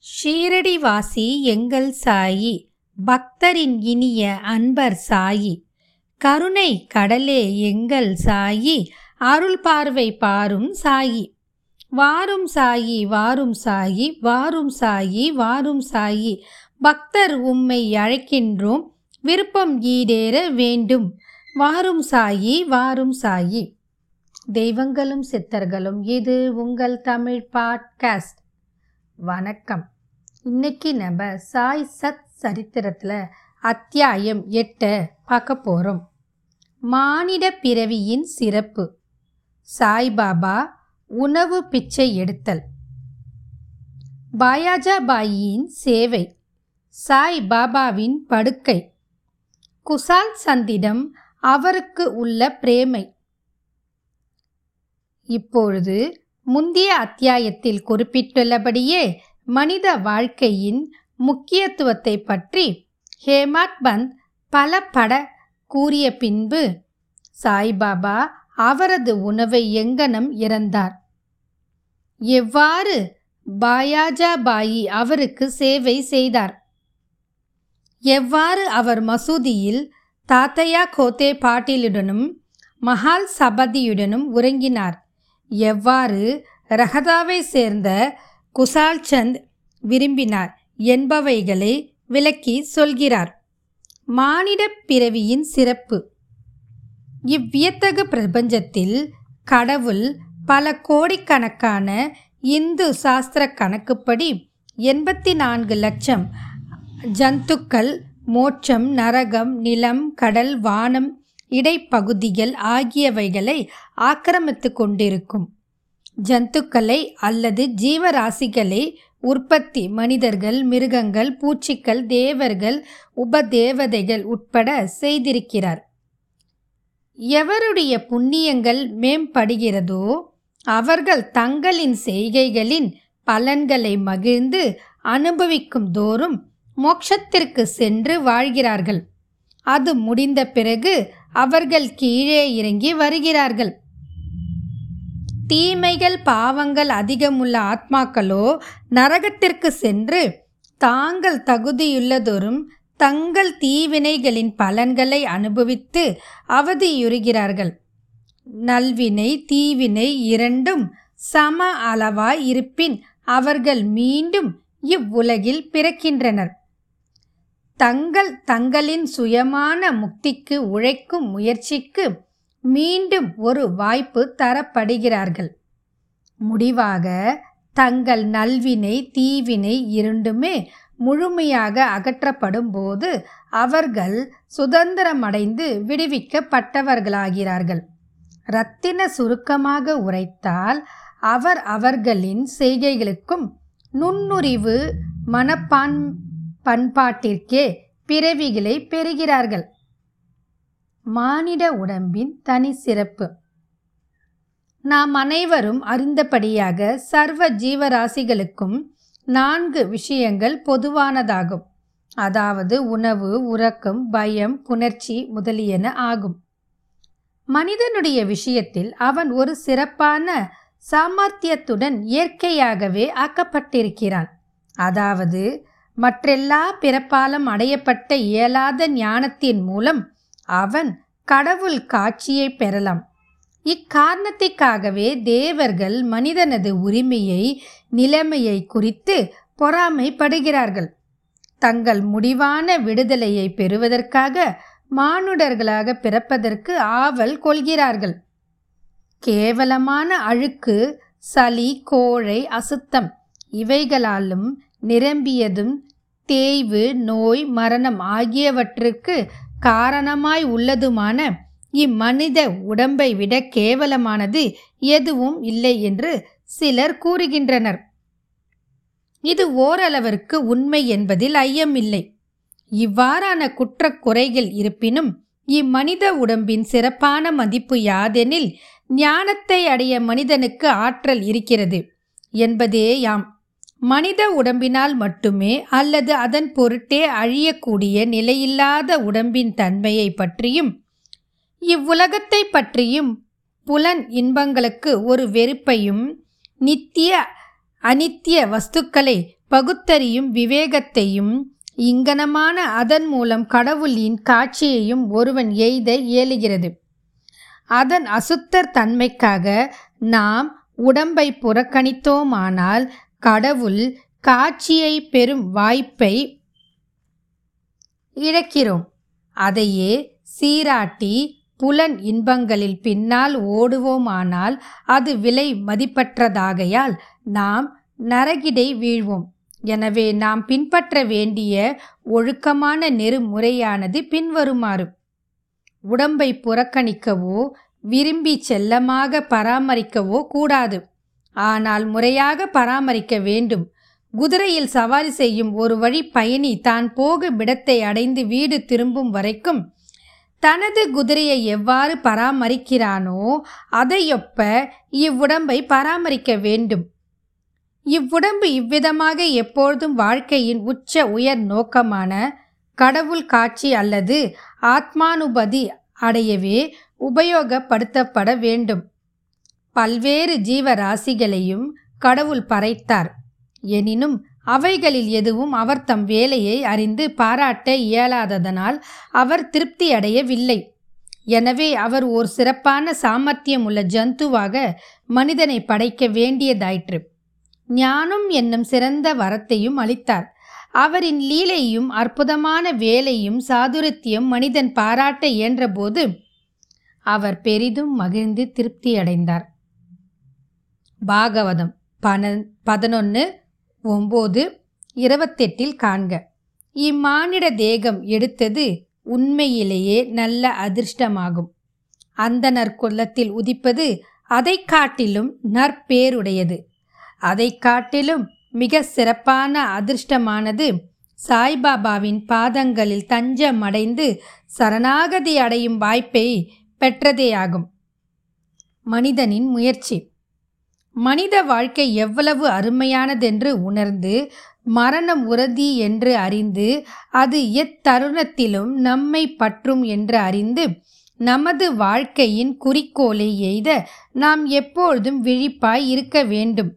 ஷீரடிவாசி எங்கள் சாயி பக்தரின் இனிய அன்பர் சாயி. கருணை கடலே எங்கள் சாயி அருள் பார்வை பாரும் சாயி. வாரும் சாயி வாரும் சாயி வாரும் சாயி வாரும் சாயி. பக்தர் உம்மை அழைக்கின்றோம் விருப்பம் ஈடேற வேண்டும். வாரும் சாயி வாரும் சாயி. தெய்வங்களும் சித்தர்களும் இது உங்கள் தமிழ் பாட்காஸ்ட். வணக்கம். இன்னைக்கு நம்ம சாய் சத் சரித்திரத்தில் அத்தியாயம் எட்டை பார்க்க போகிறோம் மானிட பிறவியின் சிறப்பு. சாய்பாபா உணவு பிச்சை எடுத்தல். பாயாஜாபாயின் சேவை. சாய் பாபாவின் படுக்கை. குசால் சந்திடம் அவருக்கு உள்ள பிரேமை. இப்பொழுது முந்தைய அத்தியாயத்தில் குறிப்பிட்டுள்ளபடியே மனித வாழ்க்கையின் முக்கியத்துவத்தை பற்றி ஹேமாத் பந்த் பல பட கூறிய பின்பு சாய்பாபா அவரது உணவை எங்கனம் இறந்தார். எவ்வாறு பாயாஜாபாயி அவருக்கு சேவை செய்தார்? எவ்வாறு அவர் மசூதியில் தாத்தையா கோத்தே பாட்டிலுடனும் மஹால் சபதியுடனும் உறங்கினார்? எவ்வாறு ரஹதாவை சேர்ந்த குசால் சந்த் விரும்பினார் என்பவைகளை விளக்கி சொல்கிறார். மானிட பிறவியின் சிறப்பு. இவ்வியத்தகு பிரபஞ்சத்தில் கடவுள் பல கோடிக்கணக்கான இந்து சாஸ்திர கணக்குப்படி எண்பத்தி நான்கு லட்சம் ஜந்துக்கள் மோட்சம் நரகம் நிலம் கடல் வானம் இடைப்பகுதிகள் ஆகியவைகளை ஆக்கிரமித்து கொண்டிருக்கும். ஜந்துக்களை அல்லது ஜீவராசிகளை உற்பத்தி மனிதர்கள் மிருகங்கள் பூச்சிகள் தேவர்கள் உபதேவதைகள் உட்பட செய்திருக்கிறார். எவருடைய புண்ணியங்கள் மேம்படுகிறதோ அவர்கள் தங்களின் செய்கைகளின் பலன்களை மகிழ்ந்து அனுபவிக்கும் தோறும் மோட்சத்திற்கு சென்று வாழ்கிறார்கள். அது முடிந்த பிறகு அவர்கள் கீழே இறங்கி வருகிறார்கள். தீமைகள் பாவங்கள் அதிகமுள்ள ஆத்மாக்களோ நரகத்திற்கு சென்று தாங்கள் தகுதியுள்ளதொரும் தங்கள் தீவினைகளின் பலன்களை அனுபவித்து அவதியுறுகிறார்கள். நல்வினை தீவினை இரண்டும் சம அளவாய் இருப்பின் அவர்கள் மீண்டும் இவ்வுலகில் பிறக்கின்றனர். தங்கள் தங்களின் சுயமான முக்திக்கு உழைக்கும் முயற்சிக்கு மீண்டும் ஒரு வாய்ப்பு தரப்படுகிறார்கள். முடிவாக தங்கள் நல்வினை தீவினை இரண்டுமே முழுமையாக அகற்றப்படும் போது அவர்கள் சுதந்திரமடைந்து விடுவிக்கப்பட்டவர்களாகிறார்கள். ரத்தின சுருக்கமாக உரைத்தால் அவர் அவர்களின் செய்கைகளுக்கும் நுண்ணுறிவு மனப்பான் பண்பாட்டிற்கே பிறவிகளை பெறுகிறார்கள். மானிட உடம்பின் தனி சிறப்பு. நாம் அனைவரும் அறிந்தபடியாக சர்வ ஜீவராசிகளுக்கும் நான்கு விஷயங்கள் பொதுவானதாகும். அதாவது உணவு உறக்கம் பயம் புணர்ச்சி முதலியன ஆகும். மனிதனுடைய விஷயத்தில் அவன் ஒரு சிறப்பான சாமர்த்தியத்துடன் இயற்கையாகவே ஆக்கப்பட்டிருக்கிறான். அதாவது மற்றெல்லா பிறப்பாலும் அடையப்பட்ட இயலாத ஞானத்தின் மூலம் அவன் கடவுள் காட்சியை பெறலாம். இக்காரணத்திற்காகவே தேவர்கள் மனிதனது உரிமையை நிலைமையை குறித்து பொறாமைப்படுகிறார்கள். தங்கள் முடிவான விடுதலையை பெறுவதற்காக மானுடர்களாக பிறப்பதற்கு ஆவல் கொள்கிறார்கள். கேவலமான அழுக்கு சளி கோழை அசுத்தம் இவைகளாலும் நிரம்பியதும் தேய்வு நோய் மரணம் ஆகியவற்றுக்கு காரணமாய் உள்ளதுமான இம்மனித உடம்பை விட கேவலமானது எதுவும் இல்லை என்று சிலர் கூறுகின்றனர். இது ஓரளவிற்கு உண்மை என்பதில் ஐயமில்லை. இவ்வாறான குற்றக்குறைகள் இருப்பினும் இம்மனித உடம்பின் சிறப்பான மதிப்பு யாதெனில் ஞானத்தை அடைய மனிதனுக்கு ஆற்றல் இருக்கிறது என்பதே யாம் மனித உடம்பினால் மட்டுமே அல்லது அதன் பொருட்டே அழியக்கூடிய நிலையில்லாத உடம்பின் தன்மையை பற்றியும் இவ்வுலகத்தை பற்றியும் புலன் இன்பங்களுக்கு ஒரு வெறுப்பையும் நித்திய அனித்திய வஸ்துக்களை பகுத்தறியும் விவேகத்தையும் இங்கனமான அதன் மூலம் கடவுளின் காட்சியையும் ஒருவன் எய்த இயலுகிறது. அதன் அசுத்தர் தன்மைக்காக நாம் உடம்பை புறக்கணித்தோமானால் கடவுள் காட்சியை பெறும் வாய்ப்பை இழக்கிறோம். அதையே சீராட்டி புலன் இன்பங்களில் பின்னால் ஓடுவோமானால் அது விலை மதிப்பற்றதாகையால் நாம் நரகிடை வீழ்வோம். எனவே நாம் பின்பற்ற வேண்டிய ஒழுக்கமான நெறிமுறையானது பின்வருமாறு. உடம்பை புறக்கணிக்கவோ விரும்பி செல்லமாக பராமரிக்கவோ கூடாது. ஆனால் முறையாக பராமரிக்க வேண்டும். குதிரையில் சவாரி செய்யும் ஒரு வழி பயணி தான் போகும் இடத்தை அடைந்து வீடு திரும்பும் வரைக்கும் தனது குதிரையை எவ்வாறு பராமரிக்கிறானோ அதையொப்ப இவ்வுடம்பை பராமரிக்க வேண்டும். இவ்வுடம்பு இவ்விதமாக எப்பொழுதும் வாழ்க்கையின் உச்ச உயர் நோக்கமான கடவுள் காட்சி அல்லது ஆத்மானுபதி அடையவே உபயோகப்படுத்தப்பட வேண்டும். பல்வேறு ஜீவராசிகளையும் கடவுள் பறைத்தார். எனினும் அவைகளில் எதுவும் அவர் தம் வேலையை அறிந்து பாராட்ட இயலாததனால் அவர் திருப்தியடையவில்லை எனவே அவர் ஓர் சிறப்பான சாமர்த்தியம் உள்ள ஜந்துவாக மனிதனை படைக்க வேண்டியதாயிற்று. ஞானம் என்னும் சிறந்த வரத்தையும் அளித்தார். அவரின் லீலையும் அற்புதமான வேலையும் சாதுரத்தியம் மனிதன் பாராட்ட இயன்றபோது அவர் பெரிதும் மகிழ்ந்து திருப்தியடைந்தார் பாகவதம் பன பதினொன்று ஒம்பது இருபத்தெட்டில் காண்க. இம்மானிட தேகம் எடுத்தது உண்மையிலேயே நல்ல அதிர்ஷ்டமாகும். அந்தனர் குலத்தில் உதிப்பது அதை காட்டிலும் நற்பேருடையது. அதை காட்டிலும் மிக சிறப்பான அதிர்ஷ்டமானது சாய்பாபாவின் பாதங்களில் தஞ்சமடைந்து சரணாகதி அடையும் வாய்ப்பை பெற்றதேயாகும். மனிதனின் முயற்சி. மனித வாழ்க்கை எவ்வளவு அருமையானதென்று உணர்ந்து மரணம் உறுதி என்று அறிந்து அது எத்தருணத்திலும் நம்மை பற்றும் என்று அறிந்து நமது வாழ்க்கையின் குறிக்கோளை எய்த நாம் எப்பொழுதும் விழிப்பாய் இருக்க வேண்டும்.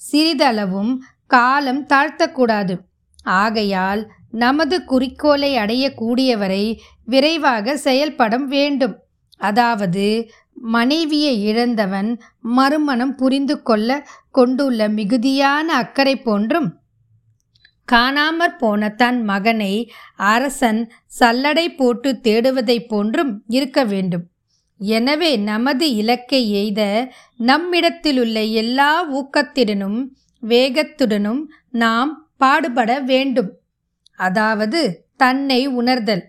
சிறிதளவும் காலம் தாழ்த்தக்கூடாது. ஆகையால் நமது குறிக்கோளை அடையக்கூடியவரை விரைவாக செயல்பட வேண்டும். அதாவது மனைவியை இழந்தவன் மறுமணம் புரிந்து கொள்ள கொண்டுள்ள மிகுதியான அக்கறை போன்றும் காணாமற் போன தன் மகனை அரசன் சல்லடை போட்டு தேடுவதைப் போன்றும் இருக்க வேண்டும். எனவே நமது இலக்கை எய்த நம்மிடத்திலுள்ள எல்லா ஊக்கத்துடனும் வேகத்துடனும் நாம் பாடுபட வேண்டும். அதாவது தன்னை உணர்தல்.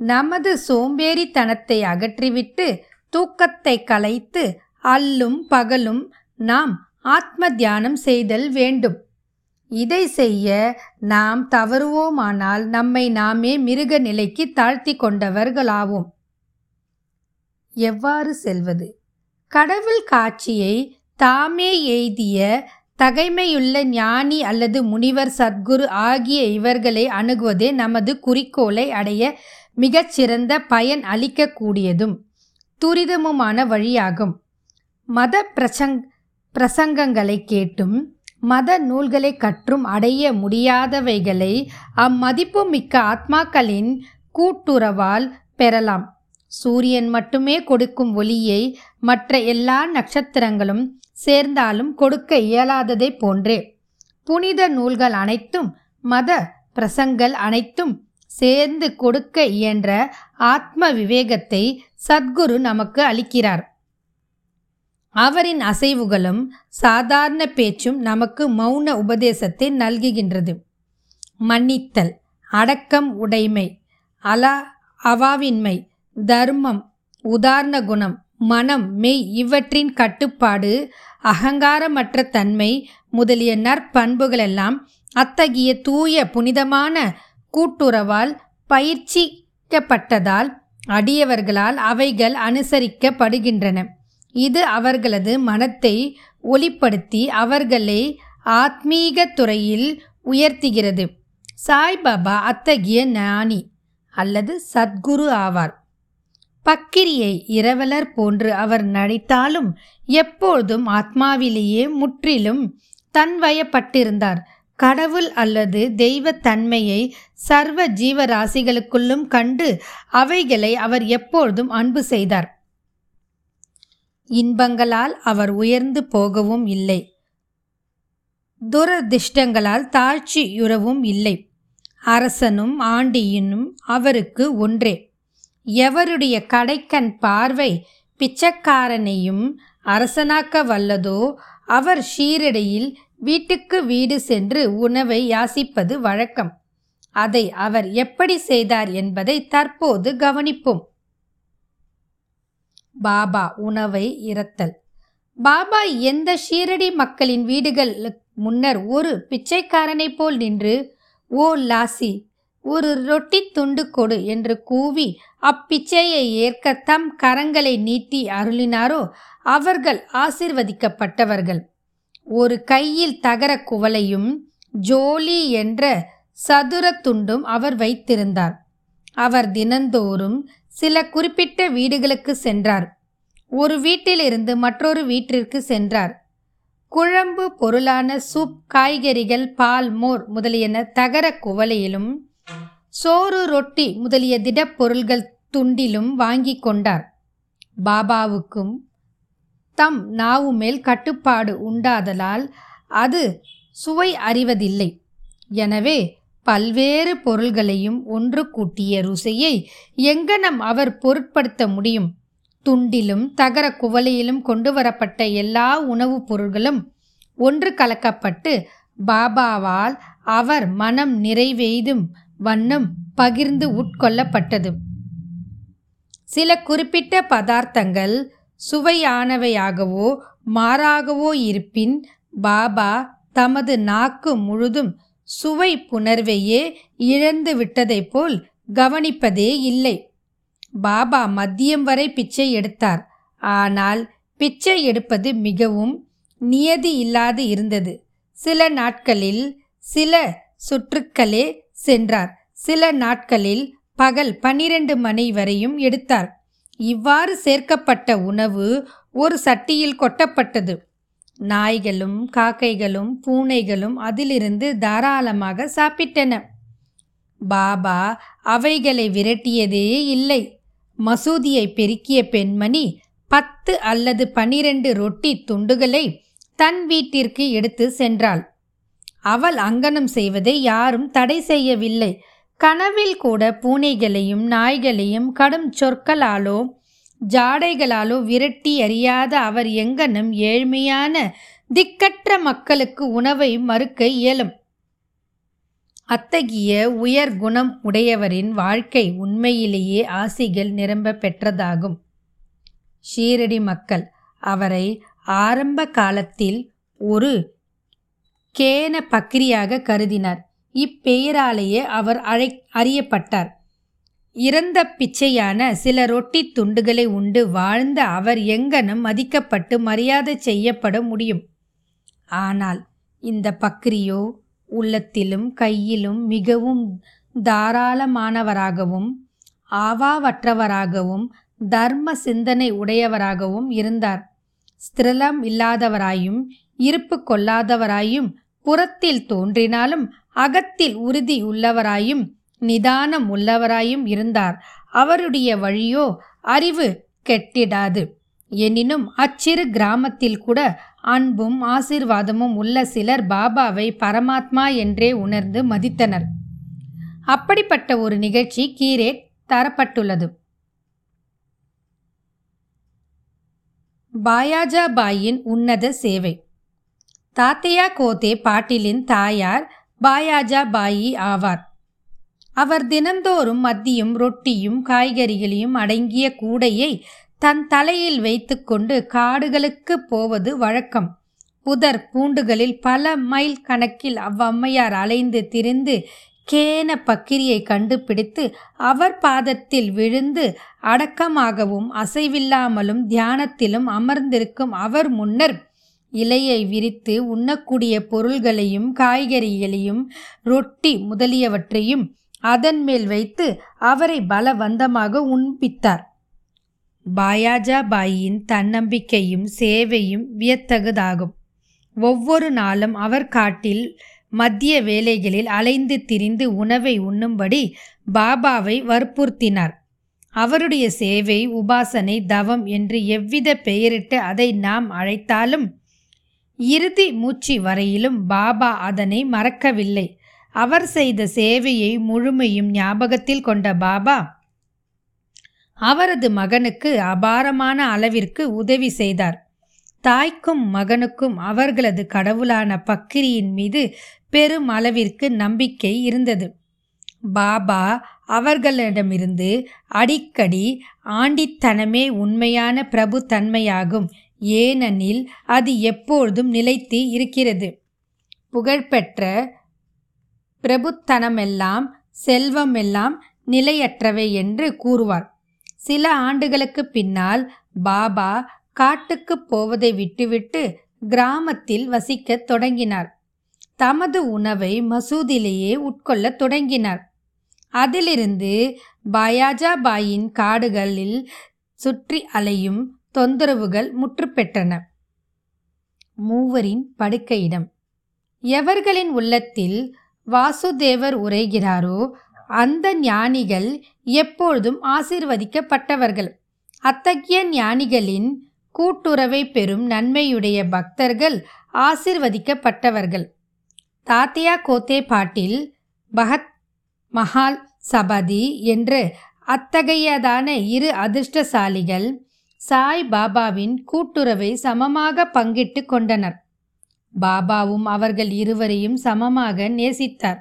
நமது சோம்பேறித்தனத்தை அகற்றிவிட்டு தூக்கத்தை கலைத்து அல்லும் பகலும் நாம் ஆத்ம தியானம் செய்தல் வேண்டும். இதை செய்ய நாம் தவறுவோமானால் நம்மை நாமே மிருக நிலைக்கு தாழ்த்தி கொண்டவர்களாவோம். எவ்வாறு செல்வது? கடவுள் காட்சியை தாமே எய்திய தகைமையுள்ள ஞானி அல்லது முனிவர் சத்குரு ஆகிய இவர்களை அணுகுவதே நமது குறிக்கோளை அடைய மிகச்சிறந்த பயன் அளிக்கக்கூடியதும். துரிதமுமான வழியாகும். மத பிரசங் பிரசங்கங்களை கேட்டும் மத நூல்களை கற்றும் அடைய முடியாதவைகளை அம்மதிப்பு மிக்க ஆத்மாக்களின் கூட்டுறவால் பெறலாம். சூரியன் மட்டுமே கொடுக்கும் ஒளியை மற்ற எல்லா நட்சத்திரங்களும் சேர்ந்தாலும் கொடுக்க இயலாததை போன்றே. புனித நூல்கள் அனைத்தும் மத பிரசங்கள் அனைத்தும் சேர்ந்து கொடுக்க இயன்ற ஆத்ம விவேகத்தை சத்குரு நமக்கு அளிக்கிறார். அவரின் அசைவுகளும் சாதாரண பேச்சும் நமக்கு மௌன உபதேசத்தை நல்குகின்றது. மன்னித்தல் அடக்கம் உடைமை அலா அவாவின்மை தர்மம் உதாரண குணம் மனம் மெய் இவற்றின் கட்டுப்பாடு அகங்காரமற்ற தன்மை முதலிய நற்பண்புகளெல்லாம் அத்தகைய தூய புனிதமான கூட்டுறவால் பயிற்சிக்கப்பட்டதால் அடியவர்களால் அவைகள் அனுசரிக்கப்படுகின்றன. இது அவர்களது மனத்தை ஒளிப்படுத்தி அவர்களை ஆத்மீக துறையில் உயர்த்துகிறது. சாய்பாபா அத்தகைய ஞானி அல்லது சத்குரு ஆவார். பக்கிரியை இரவலர் போன்று அவர் நடித்தாலும் எப்பொழுதும் ஆத்மாவிலேயே முற்றிலும் தன்வயப்பட்டிருந்தார். கடவுள் அல்லது தெய்வத்தன்மையை சர்வ ஜீவராசிகளுக்குள்ளும் கண்டு அவைகளை அவர் எப்பொழுதும் அன்பு செய்தார். இன்பங்களால் அவர் உயர்ந்து போகவும் இல்லை. துரதிர்ஷ்டங்களால் தாழ்ச்சியுறவும் இல்லை. அரசனும் ஆண்டியினும் அவருக்கு ஒன்றே. எவருடைய கடைக்கண் பார்வை பிச்சைக்காரனையும் அரசனாக்க வல்லதோ அவர் ஷீரடியில் வீட்டுக்கு வீடு சென்று உணவை யாசிப்பது வழக்கம். அதை அவர் எப்படி செய்தார் என்பதை தற்போது கவனிப்போம். பாபா உணவை இறத்தல் பாபா எந்த ஷீரடி மக்களின் வீடுகள் முன்னர் ஒரு பிச்சைக்காரனைப் போல் நின்று ஓ லாசி ஒரு ரொட்டி துண்டு கொடு என்று கூவி அப்பிச்சையை ஏற்க தம் கரங்களை நீட்டி அருளினாரோ அவர்கள் ஆசிர்வதிக்கப்பட்டவர்கள். ஒரு கையில் தகர குவளையும் ஜோலி என்ற சதுர துண்டும் அவர் வைத்திருந்தார். அவர் தினந்தோறும் சில குறிப்பிட்ட வீடுகளுக்கு சென்றார். ஒரு வீட்டிலிருந்து மற்றொரு வீட்டிற்கு சென்றார். குழம்பு பொருளான சூப் காய்கறிகள் பால் மோர் முதலியன தகர குவளையிலும் சோறு ரொட்டி முதலிய திடப்பொருள்கள் துண்டிலும் வாங்கி கொண்டார். பாபாவுக்கும் தம் நாவு மேல் கட்டுப்பாடு உண்டாதலால் அது சுவை அறிவதில்லை. எனவே பல்வேறு பொருள்களையும் ஒன்று கூட்டிய ருசையை எங்கனம் அவர் பொருட்படுத்த முடியும்? துண்டிலும் தகர குவளையிலும் கொண்டு வரப்பட்ட எல்லா உணவுப் பொருள்களும் ஒன்று கலக்கப்பட்டு பாபாவால் அவர் மனம் நிறைவெய்தும் வண்ணம் பகிர்ந்து உட்கொள்ளப்பட்டது. சில குறிப்பிட்ட பதார்த்தங்கள் சுவையானவையாகவோ மாறாகவோ இருப்பின் பாபா தமது நாக்கு முழுதும் சுவை புணர்வையே இழந்து விட்டதைப் போல் கவனிப்பதே இல்லை. பாபா மதியம் வரை பிச்சை எடுத்தார். ஆனால் பிச்சை எடுப்பது மிகவும் நியதி இல்லாது இருந்தது. சில நாட்களில் சில சுற்றுக்களே சென்றார். சில நாட்களில் பகல் பனிரெண்டு மணி வரையும் எடுத்தார். இவ்வாறு சேர்க்கப்பட்ட உணவு ஒரு சட்டியில் கொட்டப்பட்டது. நாய்களும் காக்கைகளும் பூனைகளும் அதிலிருந்து தாராளமாக சாப்பிட்டன. பாபா அவைகளை விரட்டியதே இல்லை. மசூதியை பெருக்கிய பெண்மணி பத்து அல்லது பனிரெண்டு ரொட்டி துண்டுகளை தன் வீட்டிற்கு எடுத்து சென்றாள். அவள் அங்கனம் செய்வதை யாரும் தடை செய்யவில்லை. கனவில் கூட பூனைகளையும் நாய்களையும் கடும் சொற்களாலோ ஜாடைகளாலோ விரட்டி அறியாத அவர் எங்கனும் ஏழ்மையான திக்கற்ற மக்களுக்கு உணவை மறுக்க இயலும். அத்தகைய உயர் குணம் உடையவரின் வாழ்க்கை உண்மையிலேயே ஆசிகள் நிரம்ப பெற்றதாகும். ஷீரடி மக்கள் அவரை ஆரம்ப காலத்தில் ஒரு கேன பக்ரியாக கருதினார். இப்பெயராலேயே அவர் அழை அறியப்பட்டார். இறந்த பிச்சையான சில ரொட்டி துண்டுகளை உண்டு வாழ்ந்த அவர் எங்கனும் மதிக்கப்பட்டு மரியாதை செய்யப்பட முடியும். ஆனால் இந்த பக்ரியோ உள்ளத்திலும் கையிலும் மிகவும் தாராளமானவராகவும் ஆவாவற்றவராகவும் தர்ம சிந்தனை உடையவராகவும் இருந்தார். ஸ்திரலம் இல்லாதவராயும் இருப்பு கொள்ளாதவராயும் புறத்தில் தோன்றினாலும் அகத்தில் உறுதி உள்ளவராயும் நிதானம் உள்ளவராயும் இருந்தார். அவருடைய வழியோ அறிவு கெட்டிடாது. எனினும் அச்சிறு கிராமத்தில் கூட அன்பும் ஆசீர்வாதமும் உள்ள சிலர் பாபாவை பரமாத்மா என்றே உணர்ந்து மதித்தனர். அப்படிப்பட்ட ஒரு நிகழ்ச்சி கீரே தரப்பட்டுள்ளது. பாயாஜாபாயின் உன்னத சேவை. தாத்தையா கோதே பாட்டிலின் தாயார் பாயாஜா பாயி ஆவார். அவர் தினந்தோறும் மத்தியும் ரொட்டியும் காய்கறிகளையும் அடங்கிய கூடையை தன் தலையில் வைத்துக்கொண்டு காடுகளுக்கு போவது வழக்கம். புதர் பூண்டுகளில் பல மைல் கணக்கில் அவ்வம்மையார் அலைந்து திரிந்து கேன பக்கிரியை கண்டுபிடித்து அவர் பாதத்தில் விழுந்து அடக்கமாகவும் அசைவில்லாமலும் தியானத்திலும் அமர்ந்திருக்கும் அவர் முன்னர் இலையை விரித்து உண்ணக்கூடிய பொருள்களையும் காய்கறிகளையும் ரொட்டி முதலியவற்றையும் அதன் மேல் வைத்து அவரை பலவந்தமாக உண்பித்தார். பாயாஜா பாயின் தன்னம்பிக்கையும் சேவையும் வியத்தகுதாகும். ஒவ்வொரு நாளும் அவர் காட்டில் மத்திய வேலைகளில் அலைந்து திரிந்து உணவை உண்ணும்படி பாபாவை வற்புறுத்தினார். அவருடைய சேவை உபாசனை தவம் என்று எவ்வித பெயரிட்டு அதை நாம் அழைத்தாலும் இறுதி மூச்சு வரையிலும் பாபா அதனை மறக்கவில்லை. அவர் செய்த சேவையை முழுமையும் ஞாபகத்தில் கொண்ட பாபா அவரது மகனுக்கு அபாரமான அளவிற்கு உதவி செய்தார். தாய்க்கும் மகனுக்கும் அவர்களது கடவுளான பக்கிரியின் மீது பெரும் அளவிற்கு நம்பிக்கை இருந்தது. பாபா அவர்களிடமிருந்து அடிக்கடி ஆண்டித்தனமே உண்மையான பிரபு தன்மையாகும் ஏனெனில் அது எப்பொழுதும் நிலைத்து இருக்கிறது. புகழ்பெற்ற பிரபுத்தனமெல்லாம் செல்வமெல்லாம் நிலையற்றவை என்று கூறுவார். சில ஆண்டுகளுக்கு பின்னால் பாபா காட்டுக்கு போவதை விட்டுவிட்டு கிராமத்தில் வசிக்கத் தொடங்கினார். தமது உணவை மசூதிலேயே உட்கொள்ளத் தொடங்கினார். அதிலிருந்து பாயாஜாபாயின் காடுகளில் சுற்றி அலையும் தொந்தரவுகள் முற்றுப்பெற்றன. மூவரின் படுக்கையிடம். எவர்களின் உள்ளத்தில் வாசுதேவர் உரைகிறாரோ அந்த ஞானிகள் எப்பொழுதும் ஆசிர்வதிக்கப்பட்டவர்கள். அத்தகைய ஞானிகளின் கூட்டுறவை பெறும் நன்மையுடைய பக்தர்கள் ஆசிர்வதிக்கப்பட்டவர்கள். தாத்தியா கோத்தே பாட்டில் பகத் மஹால் சபதி என்று அத்தகையதான இரு அதிர்ஷ்டசாலிகள் சாய் பாபாவின் கூட்டுறவை சமமாக பங்கிட்டு கொண்டனர். பாபாவும் அவர்கள் இருவரையும் சமமாக நேசித்தார்.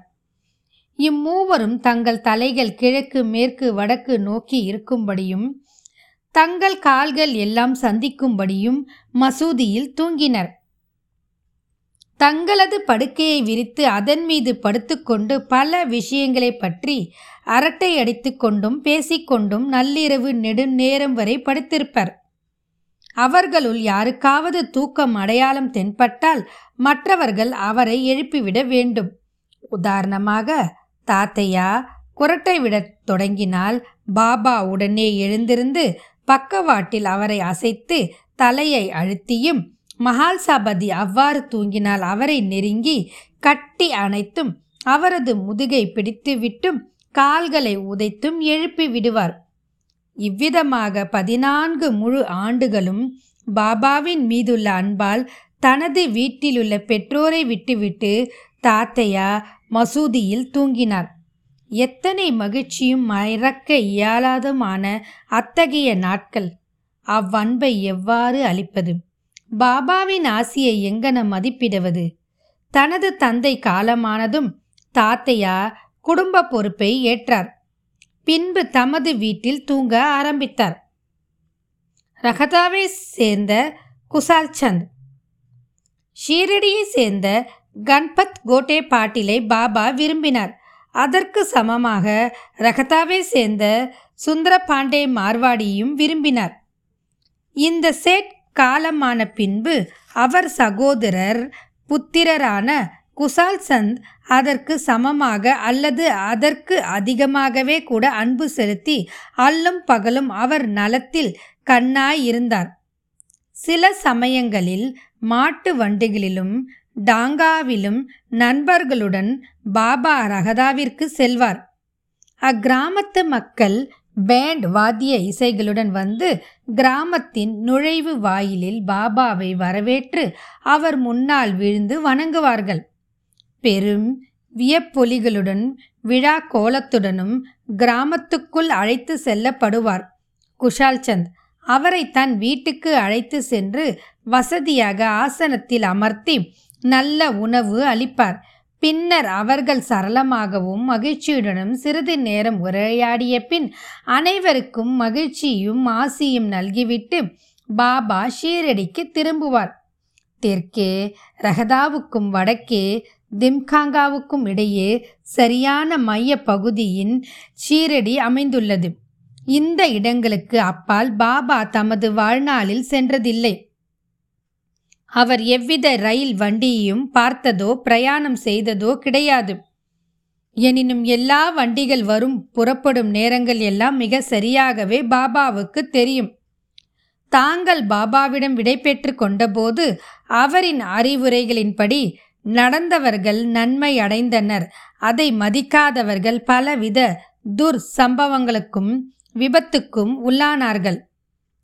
இம்மூவரும் தங்கள் தலைகள் கிழக்கு மேற்கு வடக்கு நோக்கி இருக்கும்படியும் தங்கள் கால்கள் எல்லாம் சந்திக்கும்படியும் மசூதியில் தூங்கினர். தங்களது படுக்கையை விரித்து அதன் மீது படுத்துக்கொண்டு பல விஷயங்களை பற்றி அரட்டை அடித்து கொண்டும் பேசிக்கொண்டும் நள்ளிரவு நெடுநேரம் வரை படுத்திருப்பர். அவர்களுள் யாருக்காவது தூக்கம் அடையாளம் தென்பட்டால் மற்றவர்கள் அவரை எழுப்பிவிட வேண்டும். உதாரணமாக தாத்தையா குரட்டை விடத் தொடங்கினால் பாபா உடனே எழுந்திருந்து பக்கவாட்டில் அவரை அசைத்து தலையை அழுத்தியும் மகால் சபதி அவ்வாறு தூங்கினால் அவரை நெருங்கி கட்டி அணைத்தும் அவரது முதுகை பிடித்து விட்டும் கால்களை உதைத்தும் எழுப்பி விடுவார். இவ்விதமாக பதினான்கு முழு ஆண்டுகளும் பாபாவின் மீதுள்ள அன்பால் தனது வீட்டிலுள்ள பெற்றோரை விட்டுவிட்டு தாத்தையா மசூதியில் தூங்கினார். எத்தனை மகிழ்ச்சியும் மறக்க இயலாதுமான அத்தகைய நாட்கள். அவ்வன்பை எவ்வாறு அளிப்பது? பாபாவின் ஆசியை எங்கன மதிப்பிடுவது? தனது தந்தை காலமானதும் தாத்தையா குடும்ப பொறுப்பை ஏற்றார். பின்பு தமது வீட்டில் தூங்க ஆரம்பித்தார். ரகதாவை சேர்ந்த குசால் சந்த் ஷீரடியை சேர்ந்த கண்பத் கோட்டே பாட்டிலை பாபா விரும்பினார். அதற்கு சமமாக ரகதாவை சேர்ந்த சுந்தர பாண்டே மார்வாடியும் விரும்பினார். இந்த சேட் காலமான பின்பு அவர் சகோதரர் புத்திரரான குசால் சந்த் அதற்கு சமமாக அல்லது அதற்கு அதிகமாகவே கூட அன்பு செலுத்தி அல்லும் பகலும் அவர் நலத்தில் கண்ணாய் இருந்தார். சில சமயங்களில் மாட்டு வண்டிகளிலும் டாங்காவிலும் நண்பர்களுடன் பாபா ரகதாவிற்கு செல்வார். அக்கிராமத்து மக்கள் பேண்ட் வாத்திய இசைகளுடன் வந்து கிராமத்தின் நுழைவு வாயிலில் பாபாவை வரவேற்று அவர் முன்னால் விழுந்து வணங்குவார்கள். பெரும் வியப்பொலிகளுடன் விழா கோலத்துடனும் கிராமத்துக்குள் அழைத்து செல்லப்படுவார். குஷால் சந்த் அவரை தன் வீட்டுக்கு அழைத்து சென்று வசதியாக ஆசனத்தில் அமர்த்தி நல்ல உணவு அளிப்பார். பின்னர் அவர்கள் சரளமாகவும் மகிழ்ச்சியுடனும் சிறிது நேரம் உரையாடிய பின் அனைவருக்கும் மகிழ்ச்சியும் ஆசியும் நல்கிவிட்டு பாபா ஷீரடிக்கு திரும்புவார். தெற்கே ரகதாவுக்கும் வடக்கே திம்காங்காவுக்கும் இடையே சரியான மைய பகுதியின் சீரடி அமைந்துள்ளது. இந்த இடங்களுக்கு அப்பால் பாபா தமது வாழ்நாளில் சென்றதில்லை. அவர் எவ்வித ரயில் வண்டியையும் பார்த்ததோ பிரயாணம் செய்ததோ கிடையாது. எனினும் எல்லா வண்டிகள் வரும் புறப்படும் நேரங்கள் எல்லாம் மிக சரியாகவே பாபாவுக்கு தெரியும். தாங்கள் பாபாவிடம் விடை பெற்று கொண்டபோது அவரின் அறிவுரைகளின்படி நடந்தவர்கள் நன்மை அடைந்தனர். அதை மதிக்காதவர்கள் பலவித துர் சம்பவங்களுக்கும் விபத்துக்கும் உள்ளானார்கள்.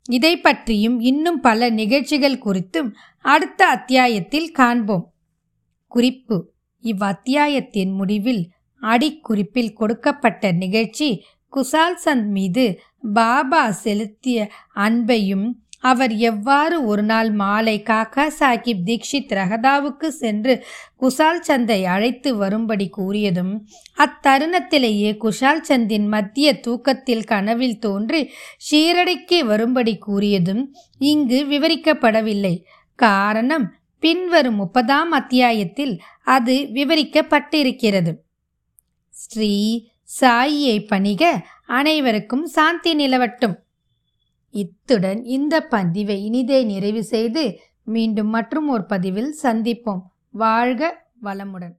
இதை பற்றியும் இன்னும் பல நிகழ்ச்சிகள் குறித்தும் அடுத்த அத்தியாயத்தில் காண்போம். குறிப்பு. இவ்வத்தியாயத்தின் முடிவில் அடிக்குறிப்பில் கொடுக்கப்பட்ட நிகழ்ச்சி குசால் சந்த் மீது பாபா செலுத்திய அன்பையும் அவர் எவ்வாறு ஒரு நாள் மாலை காக்கா சாஹிப் தீக்ஷித் ரகதாவுக்கு சென்று குஷால் சந்தை அழைத்து வரும்படி கூறியதும் அத்தருணத்திலேயே குஷால் சந்தின் மத்திய தூக்கத்தில் கனவில் தோன்றி ஷீரடிக்கு வரும்படி கூறியதும் இங்கு விவரிக்கப்படவில்லை. காரணம் பின்வரும் முப்பதாம் அத்தியாயத்தில் அது விவரிக்கப்பட்டிருக்கிறது. ஸ்ரீ சாயியை பணிக அனைவருக்கும் சாந்தி நிலவட்டும். இத்துடன் இந்த பதிவை இனிதே நிறைவு செய்து மீண்டும் மற்றும் ஒரு பதிவில் சந்திப்போம். வாழ்க வளமுடன்.